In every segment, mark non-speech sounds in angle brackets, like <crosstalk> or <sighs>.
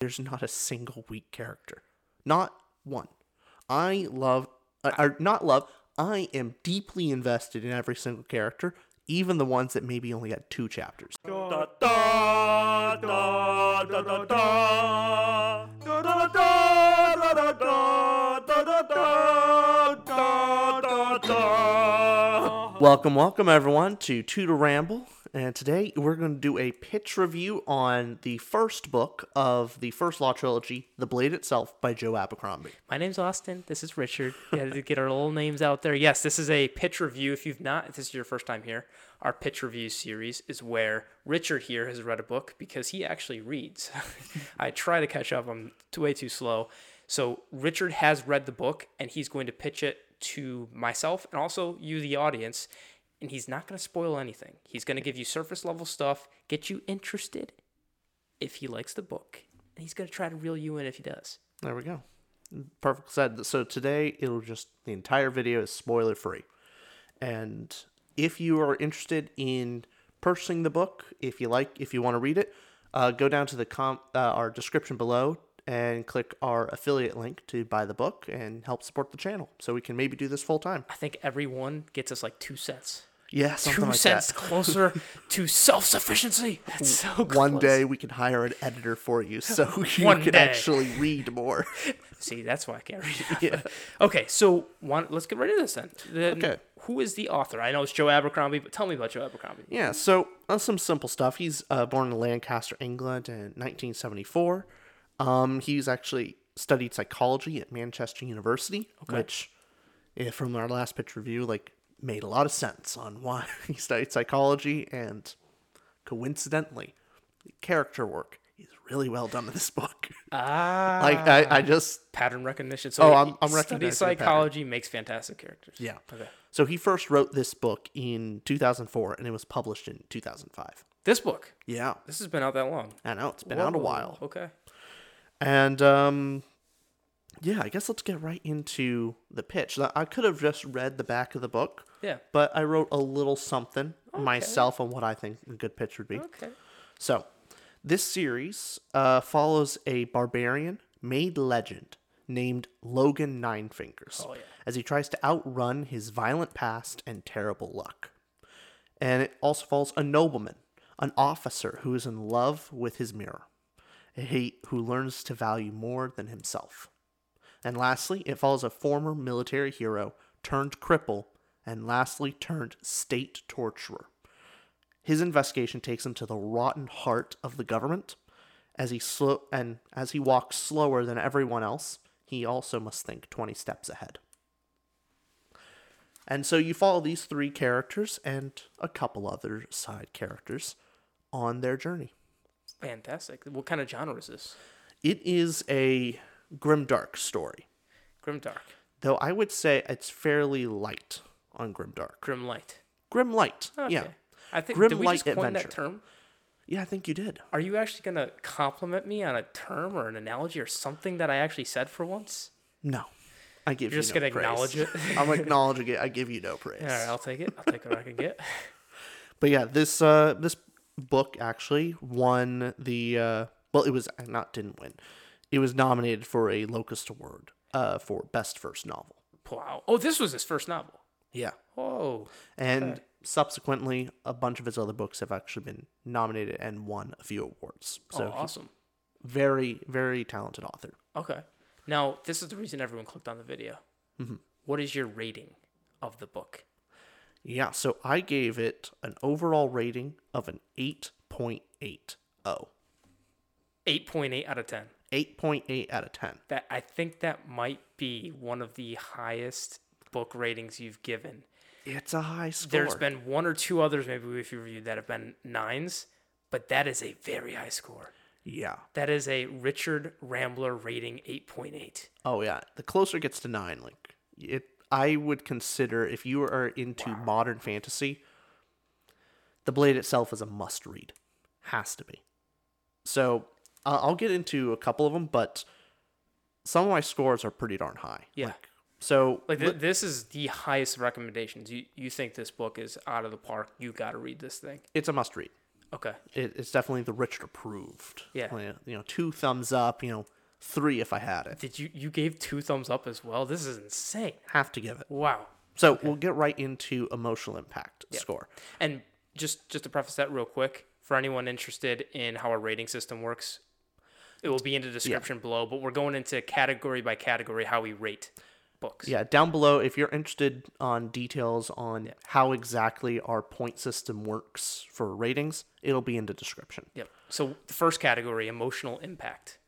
there's not a single weak character. Not one. I love, uh, or not love, I am deeply invested in every single character, even the ones that maybe only had two chapters. Welcome, welcome everyone to 2 To Ramble. And today we're going to do a pitch review on the first book of the first Law trilogy, The Blade Itself by Joe Abercrombie. My name's Austin. This is Richard. We had to get our little names out there. Yes, this is a pitch review. If you've not, if this is your first time here, our pitch review series is where Richard here has read a book because he actually reads. <laughs> I try to catch up. I'm way too slow. So Richard has read the book and he's going to pitch it to myself and also you, the audience. And he's not going to spoil anything. He's going to give you surface level stuff, get you interested if he likes the book. And he's going to try to reel you in if he does. There we go. Perfect said. So today it'll just, the entire video is spoiler free. And if you are interested in purchasing the book, if you like, if you want to read it, uh, go down to the com- uh, our description below and click our affiliate link to buy the book and help support the channel so we can maybe do this full time. I think everyone gets us like two cents. Yeah, something Two like cents that. closer to self sufficiency. That's so close. One day we can hire an editor for you so <laughs> you One can day. actually read more. <laughs> See, that's why I can't read it. <laughs> yeah. Okay, so one, let's get right into this then. then. Okay. Who is the author? I know it's Joe Abercrombie, but tell me about Joe Abercrombie. Yeah, so uh, some simple stuff. He's uh, born in Lancaster, England in 1974. Um, he's actually studied psychology at Manchester University, which, eh, from our last pitch review, like made a lot of sense on why <laughs> he studied psychology. And coincidentally, the character work is really well done in this book. Ah, <laughs> like I, I just pattern recognition. So Oh, I'm- I'm psychology, makes fantastic characters. yeah. Okay. So he first wrote this book in 2004, and it was published in 2005. This book. Yeah, This has been out that long. I know it's been out a while. Okay. And um yeah, I guess let's get right into the pitch. I could have just read the back of the book, Yeah. but I wrote a little something myself on what I think a good pitch would be. Okay. So, this series uh, follows a barbarian made legend named Logen Ninefingers Oh, yeah. as he tries to outrun his violent past and terrible luck. And it also follows a nobleman, an officer who is in love with his mirror, he who learns to value more than himself. And lastly, it follows a former military hero turned cripple, and lastly turned state torturer. His investigation takes him to the rotten heart of the government. As he slow and as he walks slower than everyone else, he also must think 20 steps ahead. And so you follow these three characters and a couple other side characters on their journey. Fantastic. What kind of genre is this? It is a grimdark story, Grimdark. though I would say it's fairly light on grimdark. Grim light. Grim light, Okay. yeah, I think Grim did we light just coin adventure. that term? yeah. I think you did. Are you actually gonna compliment me on a term or an analogy or something that I actually said for once? No, I give You're you just no gonna praise. acknowledge it? <laughs> I'm acknowledging it. I give you no praise. All right, I'll take it. I'll take what I can get. <laughs> But yeah, this uh this book actually won the uh well it was not didn't win. It was nominated for a Locus Award uh for best first novel. Wow. Oh, this was his first novel. Yeah. Whoa. And subsequently a bunch of his other books have actually been nominated and won a few awards. So oh, awesome. very very talented author. Okay. Now, this is the reason everyone clicked on the video. Mm-hmm. What is your rating of the book? Yeah, so I gave it an overall rating of an 8.80. 8.8 out of 10. 8.8 out of 10. That I think that might be one of the highest book ratings you've given. It's a high score. There's been one or two others maybe if you reviewed that have been nines, but that is a very high score. yeah. That is a Richard Rambler rating 8.8. Oh yeah, the closer it gets to nine, like it, I would consider if you are into modern fantasy, the Blade itself is a must-read, has to be. So uh, I'll get into a couple of them, but some of my scores are pretty darn high. Yeah. Like, so Like th- this is the highest recommendations. You you think this book is out of the park? You got to read this thing. it's a must-read. Okay. It, it's definitely the Richard approved. Yeah. Like, you know, two thumbs up. You know, three if I had it. Did you you gave two thumbs up as well? This is insane. Have to give it. Wow. So we'll get right into emotional impact score. And just just to preface that real quick, for anyone interested in how our rating system works, it will be in the description below. But we're going into category by category how we rate books. Yeah, down below, if you're interested on details on how exactly our point system works for ratings, it'll be in the description. Yep. So the first category, emotional impact.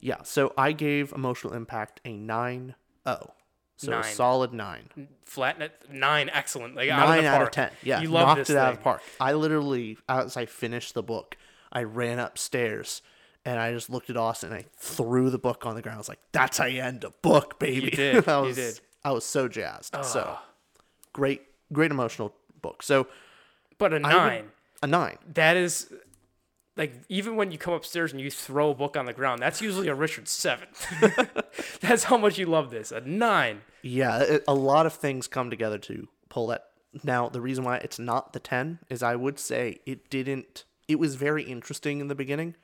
Yeah, so I gave emotional impact a 9 0. So a Nine. solid 9. Flat net nine, excellent. Like out of Nine out of 10. Yeah, you love knocked this it out of the park. I literally, as I finished the book, I ran upstairs and I just looked at Austin and I threw the book on the ground. I was like, that's how you end a book, baby. You did, <laughs> I you was, did. I was so jazzed. So Ah. great, great emotional book. So But a I would- nine, a 9. that is like even when you come upstairs and you throw a book on the ground, that's usually a Richard seven. <laughs> that's how much you love this. A nine. Yeah, a lot of things come together to pull that. Now, the reason why it's not the 10 is I would say it didn't, it was very interesting in the beginning,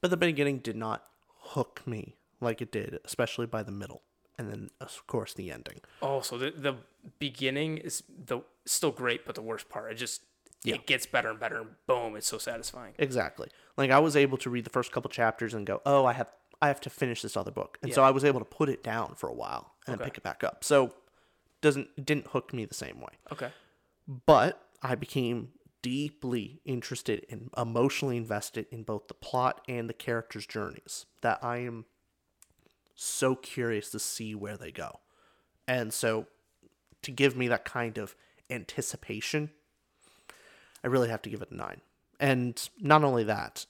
but the beginning did not hook me like it did, especially by the middle. And then, of course, the ending. Oh, so the the beginning is the still great, but the worst part, it just it gets better and better, and boom, it's so satisfying. Exactly. Like I was able to read the first couple chapters and go, "Oh, I have I have to finish this other book." And so I was able to put it down for a while and Okay. pick it back up. So doesn't didn't hook me the same way. Okay. but I became deeply interested and emotionally invested in both the plot and the characters' journeys. That I am so curious to see where they go. And so to give me that kind of anticipation, I really have to give it a 9. And not only that,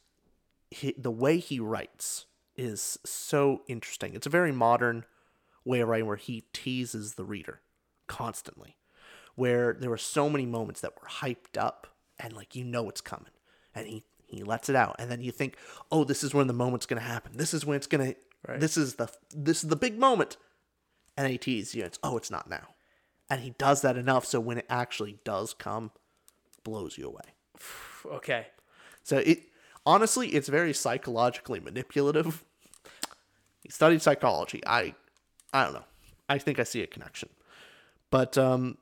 he, the way he writes is so interesting. It's a very modern way of writing where he teases the reader constantly where there were so many moments that were hyped up and like you know it's coming. And he he lets it out. And then you think oh this is when the moment's gonna happen. This is when it's gonna this is the this is the big moment. And then he teases you. It's oh it's not now. And he does that enough so when it actually does come blows you away. <sighs> Okay. so it honestly it's very psychologically manipulative. He studied psychology. I i don't know. I think i see a connection. But um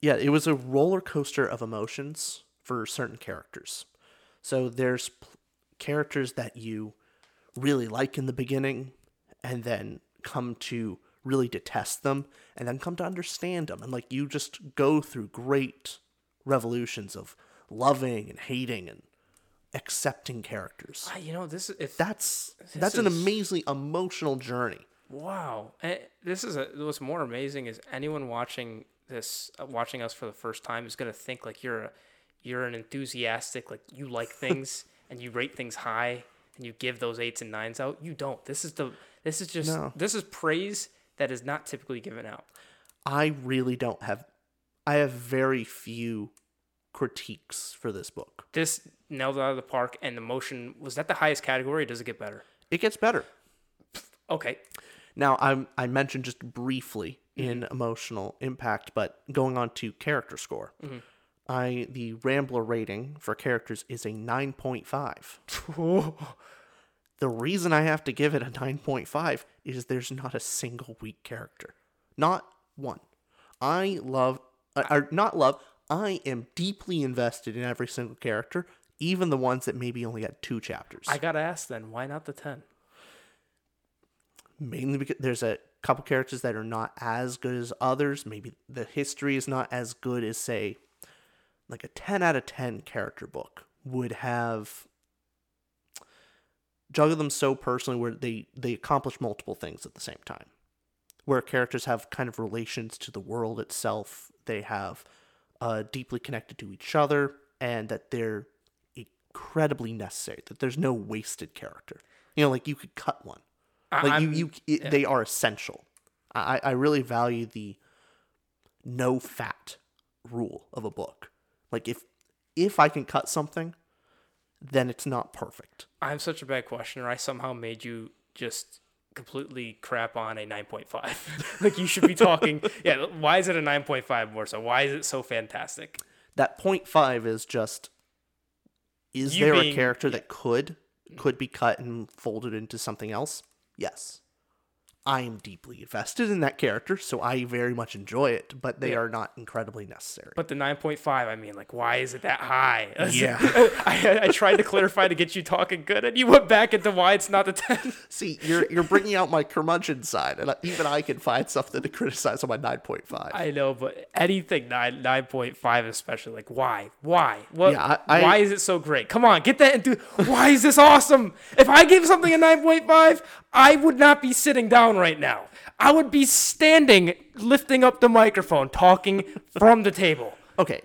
yeah it was a roller coaster of emotions for certain characters. So there's p- characters that you really like in the beginning and then come to really detest them and then come to understand them and like you just go through great revolutions of loving and hating and accepting characters. Ah, You know this if that's that's an amazingly emotional journey. Wow, Eh, this is a, what's more amazing is anyone watching this, uh, watching us for the first time, is gonna think like you're a, you're an enthusiastic, like you like <laughs> things and you rate things high and you give those eights and nines out. You don't. This is the, this is just, No. this is praise that is not typically given out. i really don't have i have very few critiques for this book This nailed it out of the park, and the motion was that the highest category. Or does it get better? it gets better Okay, Now, I I mentioned just briefly in emotional impact, but going on to character score, I the Rambler rating for characters is a nine point five. <laughs> the reason I have to give it a nine point five is there's not a single weak character, not one. I love, uh, or not love. I am deeply invested in every single character, even the ones that maybe only had two chapters. I gotta ask then, why not the ten? Mainly because there's a couple characters that are not as good as others. Maybe the history is not as good as say like a 10 out of 10 character book would have juggle them so personally where they they accomplish multiple things at the same time. Where characters have kind of relations to the world itself, they have uh, deeply connected to each other, and that they're incredibly necessary. That there's no wasted character. You know, like you could cut one like you I'm- you it, they are essential i i really value the no fat rule of a book like if if i can cut something then it's not perfect I'm such a bad questioner. I somehow made you just completely crap on a 9.5. <laughs> like you should be talking. <laughs> Yeah, why is it a 9.5 more so? Why is it so fantastic? that point five is just is You there being- a character that could could be cut and folded into something else? Yes. I am deeply invested in that character, so I very much enjoy it, but they Yeah. are not incredibly necessary. But the 9.5, I mean, like, why is it that high? <laughs> Yeah. <laughs> I, I tried to clarify to get you talking good, and you went back into why it's not the 10. <laughs> See, you're you're bringing out my curmudgeon side, and I- even I can find something to criticize on my 9.5. I know, but anything 9, 9.5 especially, like, why? Why? What, Yeah, I- I- why is it so great? Come on, get that into, why is this awesome? If I gave something a 9.5, I would not be sitting down right now. I would be standing, lifting up the microphone, talking from the table. okay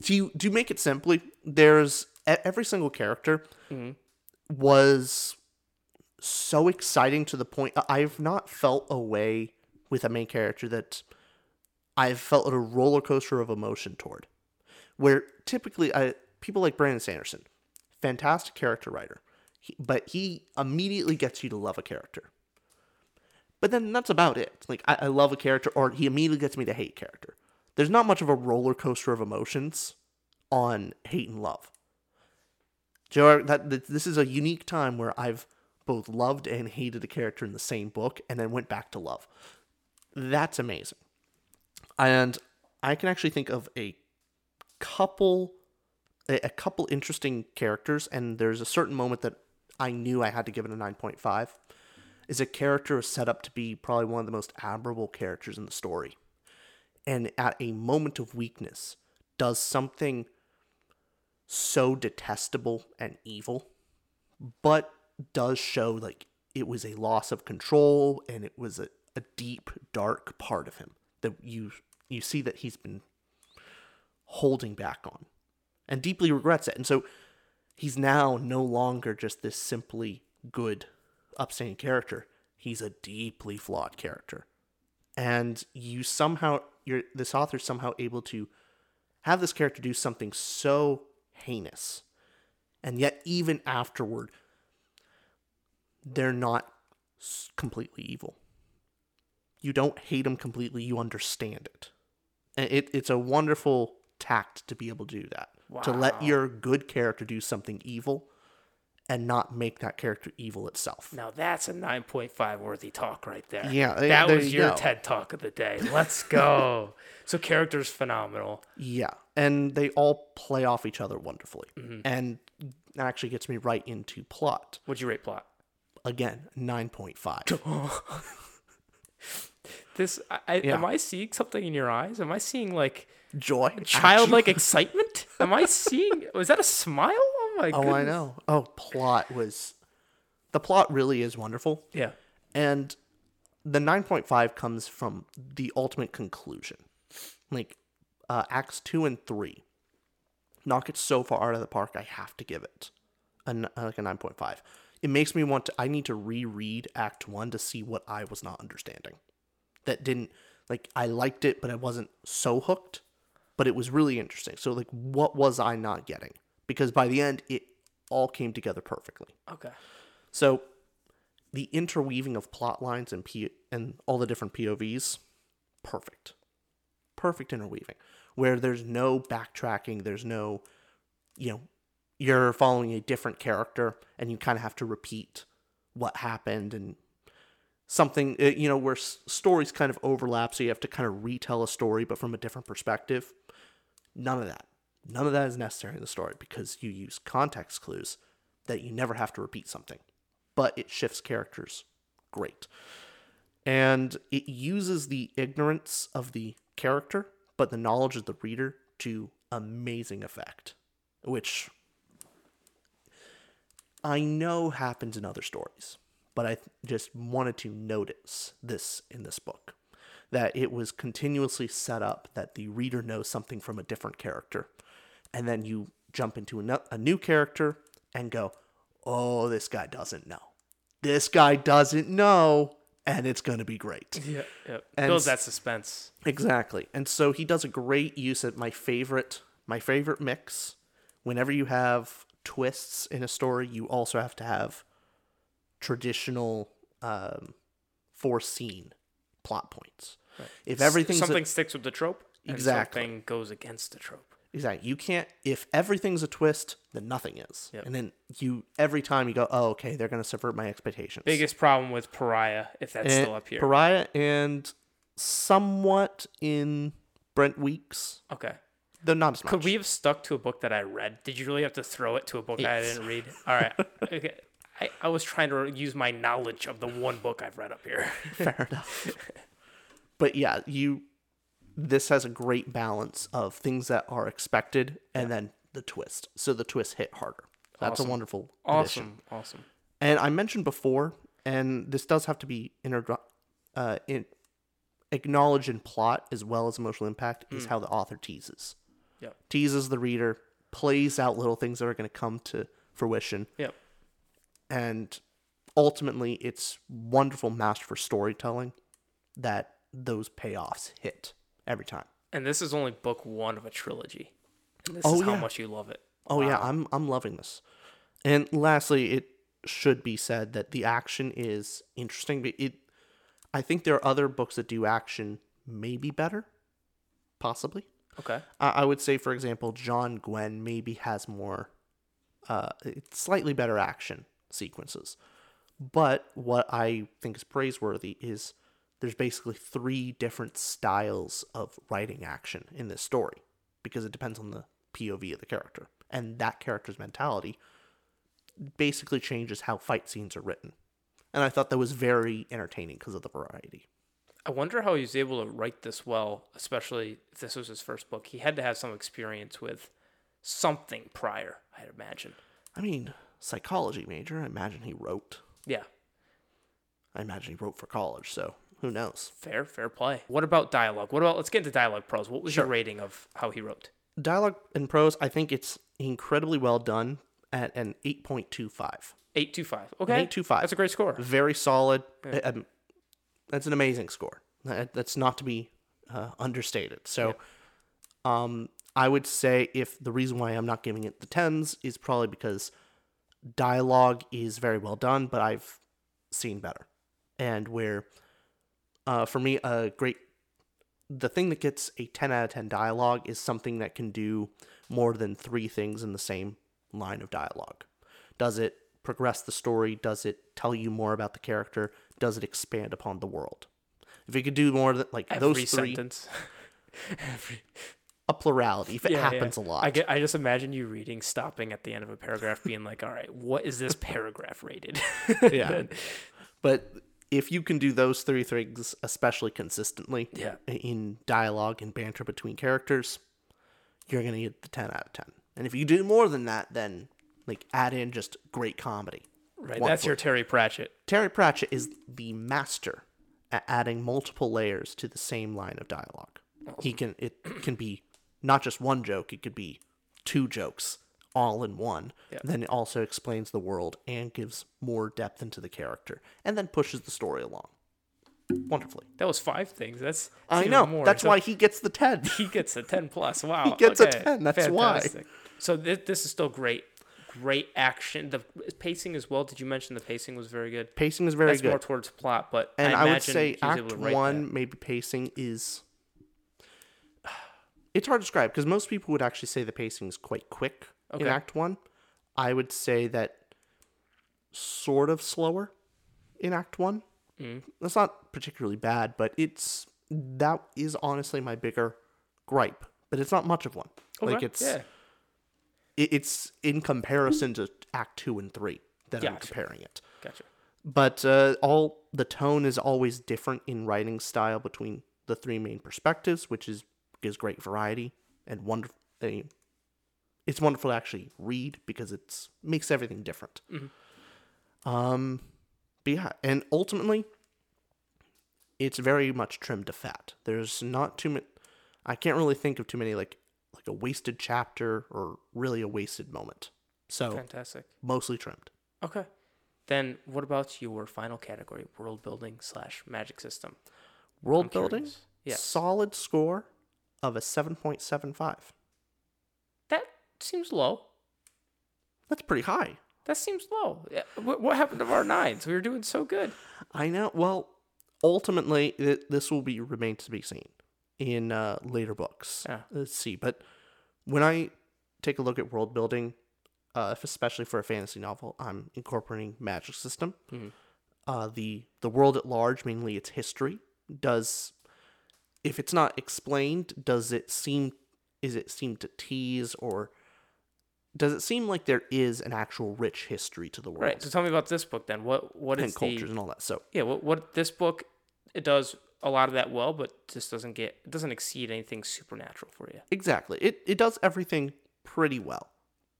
do you do you make it simply there's every single character mm-hmm. was so exciting to the point i've not felt a way with a main character that i've felt a roller coaster of emotion toward where typically I, people like brandon sanderson fantastic character writer he, but he immediately gets you to love a character but then that's about it. Like I, I love a character, or he immediately gets me to hate character. There's not much of a roller coaster of emotions on hate and love. Joe, that, this is a unique time where I've both loved and hated a character in the same book, and then went back to love. That's amazing, and I can actually think of a couple, a, couple interesting characters, and there's a certain moment that I knew I had to give it a nine point five is a character set up to be probably one of the most admirable characters in the story. And at a moment of weakness, does something so detestable and evil, but does show like it was a loss of control and it was a, a deep, dark part of him that you you see that he's been holding back on and deeply regrets it. And so he's now no longer just this simply good upstanding character. He's a deeply flawed character. And you somehow you're this author's somehow able to have this character do something so heinous. And yet even afterward they're not completely evil. You don't hate him completely, you understand it. And it, it's a wonderful tact to be able to do that. To let your good character do something evil and not make that character evil itself. Now that's a 9.5 worthy talk right there. Yeah, That there was you your go. TED talk of the day. Let's go. <laughs> so character's phenomenal. Yeah, and they all play off each other wonderfully. Mm-hmm. And that actually gets me right into plot. What'd you rate plot? Again, 9.5. <laughs> This I, Yeah. am I seeing something in your eyes? Am I seeing like Joy. childlike <laughs> excitement? Am I seeing was that a smile? Oh my Oh. I know. Oh, plot was. The plot really is wonderful. Yeah. And the 9.5 comes from the ultimate conclusion. Like, uh, Acts 2 and 3 knock it so far out of the park, I have to give it a, uh, like a 9.5. It makes me want to, I need to reread Act 1 to see what I was not understanding. That didn't, like, I liked it, but I wasn't so hooked, but it was really interesting. So, like, what was I not getting? Because by the end, it all came together perfectly. Okay. So the interweaving of plot lines and P- and all the different POVs, perfect. Perfect interweaving. Where there's no backtracking, there's no you know, you're following a different character and you kind of have to repeat what happened and something uh, you know where s- stories kind of overlap so you have to kind of retell a story but from a different perspective. None of that. None of that is necessary in the story because you use context clues that you never have to repeat something but it shifts characters great. And it uses the ignorance of the character, but the knowledge of the reader to amazing effect, which I know happens in other stories, but I just wanted to notice this in this book that it was continuously set up that the reader knows something from a different character, and then you jump into a, new character and go, oh, this guy doesn't know. This guy doesn't know, and it's going to be great. <laughs> Yeah. Yeah. And Builds that suspense. Exactly. And so he does a great use of my favorite my favorite mix. Whenever you have twists in a story, you also have to have traditional um, foreseen plot points. If everything's a- something sticks with the trope, Exactly. something goes against the trope. Exactly. You can't if everything's a twist, then nothing is. Yep. And then you every time you go, oh, okay, they're gonna subvert my expectations. Biggest problem with Pariah, if that's And still up here. Pariah and somewhat in Brent Weeks, okay. though not as much. Could we have stuck to a book that I read? Did you really have to throw it to a book I didn't read? All right. <laughs> Okay. I, I was trying to use my knowledge of the one book I've read up here. Fair enough. <laughs> but yeah, you. This has a great balance of things that are expected and then the twist. So the twist hit harder. That's Awesome. a wonderful addition. Awesome. Awesome. And I mentioned before, and this does have to be inter- uh, in, acknowledged in plot as well as emotional impact, is how the author teases. Yep. Teases the reader, plays out little things that are going to come to fruition, Yep. and ultimately, it's wonderful master for storytelling that those payoffs hit every time. And this is only book one of a trilogy. This Oh, is how much you love it. Oh yeah, I'm I'm loving this. And lastly, it should be said that the action is interesting. But it, I think there are other books that do action maybe better, possibly. Okay. I, I would say, for example, John Gwynne maybe has more, uh, slightly better action sequences. But what I think is praiseworthy is there's basically three different styles of writing action in this story because it depends on the POV of the character. And that character's mentality basically changes how fight scenes are written. And I thought that was very entertaining because of the variety. I wonder how he was able to write this well, especially if this was his first book. He had to have some experience with something prior, I'd imagine. I mean, psychology major, I imagine he wrote. Yeah. I imagine he wrote for college, so who knows? Fair, fair play. What about dialogue? What about let's get into dialogue prose. What was Sure. your rating of how he wrote? Dialogue and prose, I think it's incredibly well done at an 8.25. Eight two five. Okay. 825. That's a great score. Very solid. Um, that's an amazing score. That's not to be uh, understated. So, um, I would say if the reason why I'm not giving it the tens is probably because dialogue is very well done, but I've seen better. And where, uh, for me, a great the thing that gets a 10 out of 10 dialogue is something that can do more than three things in the same line of dialogue. Does it progress the story? Does it tell you more about the character? Does it expand upon the world? If it could do more than like Every those three, sentence. <laughs> Every, a plurality, if it Yeah, yeah. happens a lot. I get. I just imagine you reading, stopping at the end of a paragraph, being like, "All right, what is this paragraph rated?" <laughs> yeah. Then- But if you can do those three things, especially consistently, Yeah. in dialogue and banter between characters, you're gonna get the ten out of ten. And if you do more than that, then like add in just great comedy. right. That's your Terry Pratchett. Terry Pratchett is the master at adding multiple layers to the same line of dialogue. He can it can be not just one joke, it could be two jokes all in one. Yeah. Then it also explains the world and gives more depth into the character and then pushes the story along. Wonderfully. That was five things. That's, that's I know. More. That's So why he gets the 10. <laughs> he gets a ten plus. <laughs> Wow. He gets a 10, that's why. So this, this is still great. Great action. The pacing as well. Did you mention the pacing was very good? Pacing is very That's good. more towards plot, but and I, I, would say he was able Act One, that. maybe pacing is. <sighs> It's hard to describe because most people would actually say the pacing is quite quick in Act One. I would say that sort of slower in Act One. Mm. That's not particularly bad, but it's that is honestly my bigger gripe. But it's not much of one. Like it's yeah. it, it's in comparison to Act Two and Three that I'm comparing it Gotcha. but uh, all the tone is always different in writing style between the three main perspectives, which is gives great variety and wonderful. It's wonderful to actually read because it's makes everything different. Um, but yeah, and ultimately, it's very much trimmed to fat. There's not too many. I can't really think of too many like like a wasted chapter or really a wasted moment. So Fantastic. mostly trimmed. Okay. Then what about your final category, world building slash magic system? World I'm building. Yes. solid score of a 7.75. That seems low. That's pretty high. That seems low. What, what happened to our nines? We were doing so good. I know. Well, ultimately, this will be remain to be seen in uh, later books. Yeah. Let's see. But when I take a look at world building, uh, especially for a fantasy novel, I'm incorporating magic system. Uh, the the world at large, mainly its history, does if it's not explained, does it seem is it seem to tease or does it seem like there is an actual rich history to the world Right. So tell me about this book then. What what and is the cultures and all that? So yeah? What what this book it does a lot of that well, but just doesn't get it doesn't exceed anything supernatural for you. Exactly. It it does everything pretty well,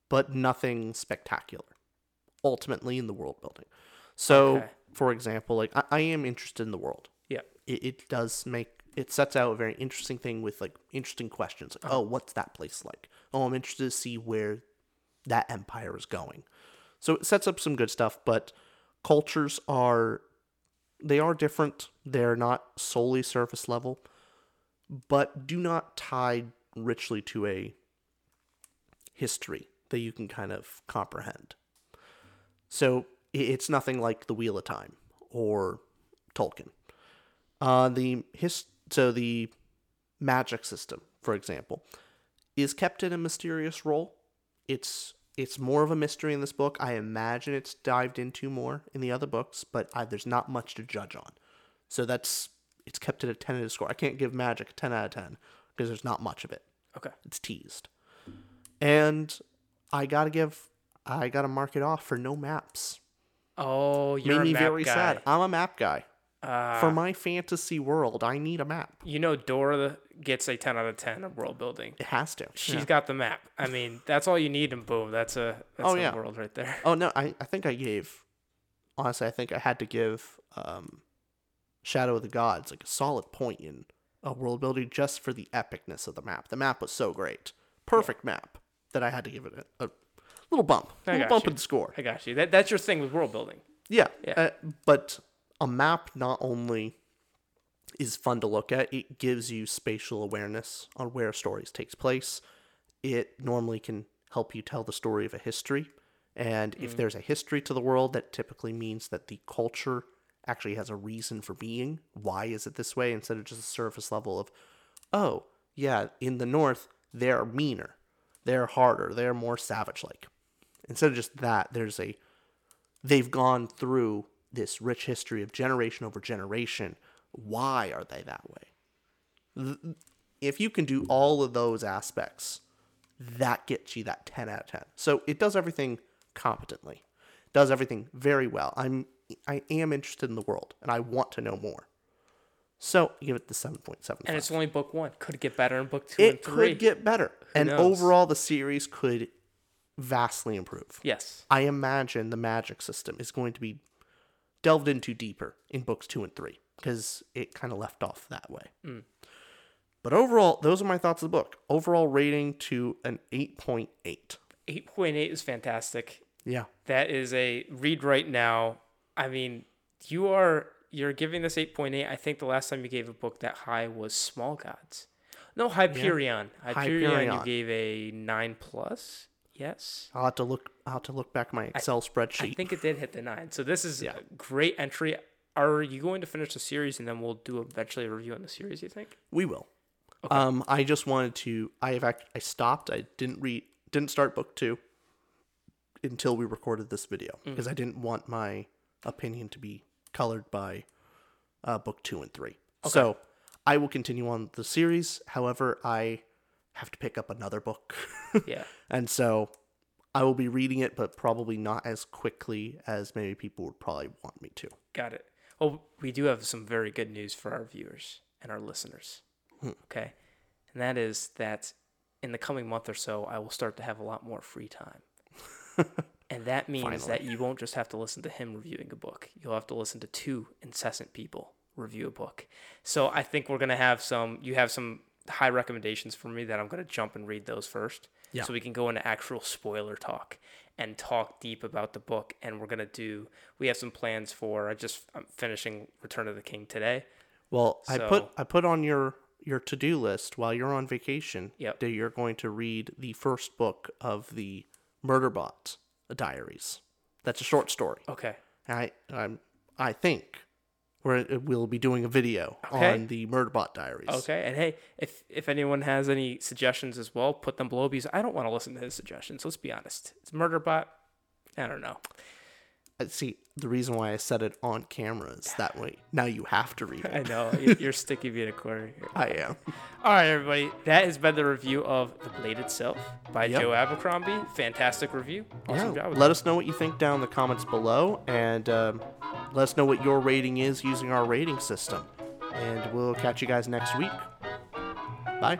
but nothing spectacular. Ultimately, in the world building. So, Okay. for example, like I, I am interested in the world. Yeah. It, it does make it sets out a very interesting thing with like interesting questions. Like, uh-huh. oh, what's that place like? Oh, I'm interested to see where that empire is going. So it sets up some good stuff, but cultures are they are different. They're not solely surface level, but do not tie richly to a history that you can kind of comprehend. So it's nothing like the Wheel of Time or Tolkien. Uh, the his so the magic system, for example, is kept in a mysterious role. It's it's more of a mystery in this book. I imagine it's dived into more in the other books, but I, there's not much to judge on. So that's it's kept at a tentative score. I can't give Magic a ten out of ten because there's not much of it. Okay. It's teased, and I gotta give I gotta mark it off for no maps. Oh, you're Made a me map very guy. sad. I'm a map guy. Uh, for my fantasy world, I need a map. you know, Dora gets a ten out of ten of world building. It has to. She's Yeah. got the map. I mean, that's all you need, and boom, that's a that's Oh, a yeah. world right there. Oh no, I, I think I gave honestly I think I had to give um Shadow of the Gods like a solid point in a world building just for the epicness of the map. The map was so great. Perfect map that I had to give it a, a little bump. A little bump you. in the score. I got you. That that's your thing with world building. Yeah. Yeah. Uh, but a map not only is fun to look at, it gives you spatial awareness on where stories takes place. It normally can help you tell the story of a history. And if mm. there's a history to the world, that typically means that the culture actually has a reason for being. Why is it this way? Instead of just a surface level of, oh, yeah, in the north, they're meaner, they're harder, they're more savage like. Instead of just that, there's a they've gone through this rich history of generation over generation. Why are they that way? If you can do all of those aspects, that gets you that 10 out of 10. So it does everything competently, does everything very well. I'm I am interested in the world and I want to know more. So give it the 7.7. And it's only book one. Could get better in book two and it three. could get better. and knows? overall the series could vastly improve. yes. I imagine the magic system is going to be delved into deeper in books two and three because it kind of left off that way. Hmm. But overall, those are my thoughts of the book. Overall rating to an 8.8. 8.8 is fantastic. Yeah. That is a read right now. I mean, you are you're giving this 8.8. I think the last time you gave a book that high was Small Gods. No, Hyperion. Hyperion, you gave a 9 plus. Yes. I'll have to look I'll have to look back my Excel I spreadsheet. I think it did hit the 9. So this is Yeah. a great entry. Are you going to finish the series and then we'll do eventually a review on the series, you think? we will. Um I just wanted to I have act I stopped. I didn't read didn't start book 2 until we recorded this video because I didn't want my opinion to be colored by uh, book two and three. So I will continue on the series. However, I have to pick up another book. <laughs> Yeah. and so I will be reading it, but probably not as quickly as maybe people would probably want me to. Got it. Well, we do have some very good news for our viewers and our listeners. Hmm. Okay. And that is that in the coming month or so, I will start to have a lot more free time. <laughs> and that means that you won't just have to listen to him reviewing a book, you'll have to listen to two incessant people review a book. So I think we're going to have some, you have some high recommendations for me that I'm going to jump and read those first. Yeah. So we can go into actual spoiler talk and talk deep about the book. And we're going to do, we have some plans for, I just, I'm finishing Return of the King today. Well, I put I put on your your to do list while you're on vacation Yep. that you're going to read the first book of the Murderbot Diaries. That's a short story. Okay. I I'm, I think where we'll be doing a video Okay. on the Murderbot Diaries. Okay, and hey, if if anyone has any suggestions as well, put them below because I don't want to listen to his suggestions. Let's be honest. It's Murderbot. I don't know. See, the reason why I said it on camera is that way. Now you have to read <laughs> I know you- <laughs> you're sticking me in a corner here. I am. All right, everybody. That has been the review of The Blade itself by Yep. Joe Abercrombie. Fantastic review. Awesome Yeah, job. with let us know what you think down in the comments below, and um, let us know what your rating is using our rating system. And we'll catch you guys next week. Bye.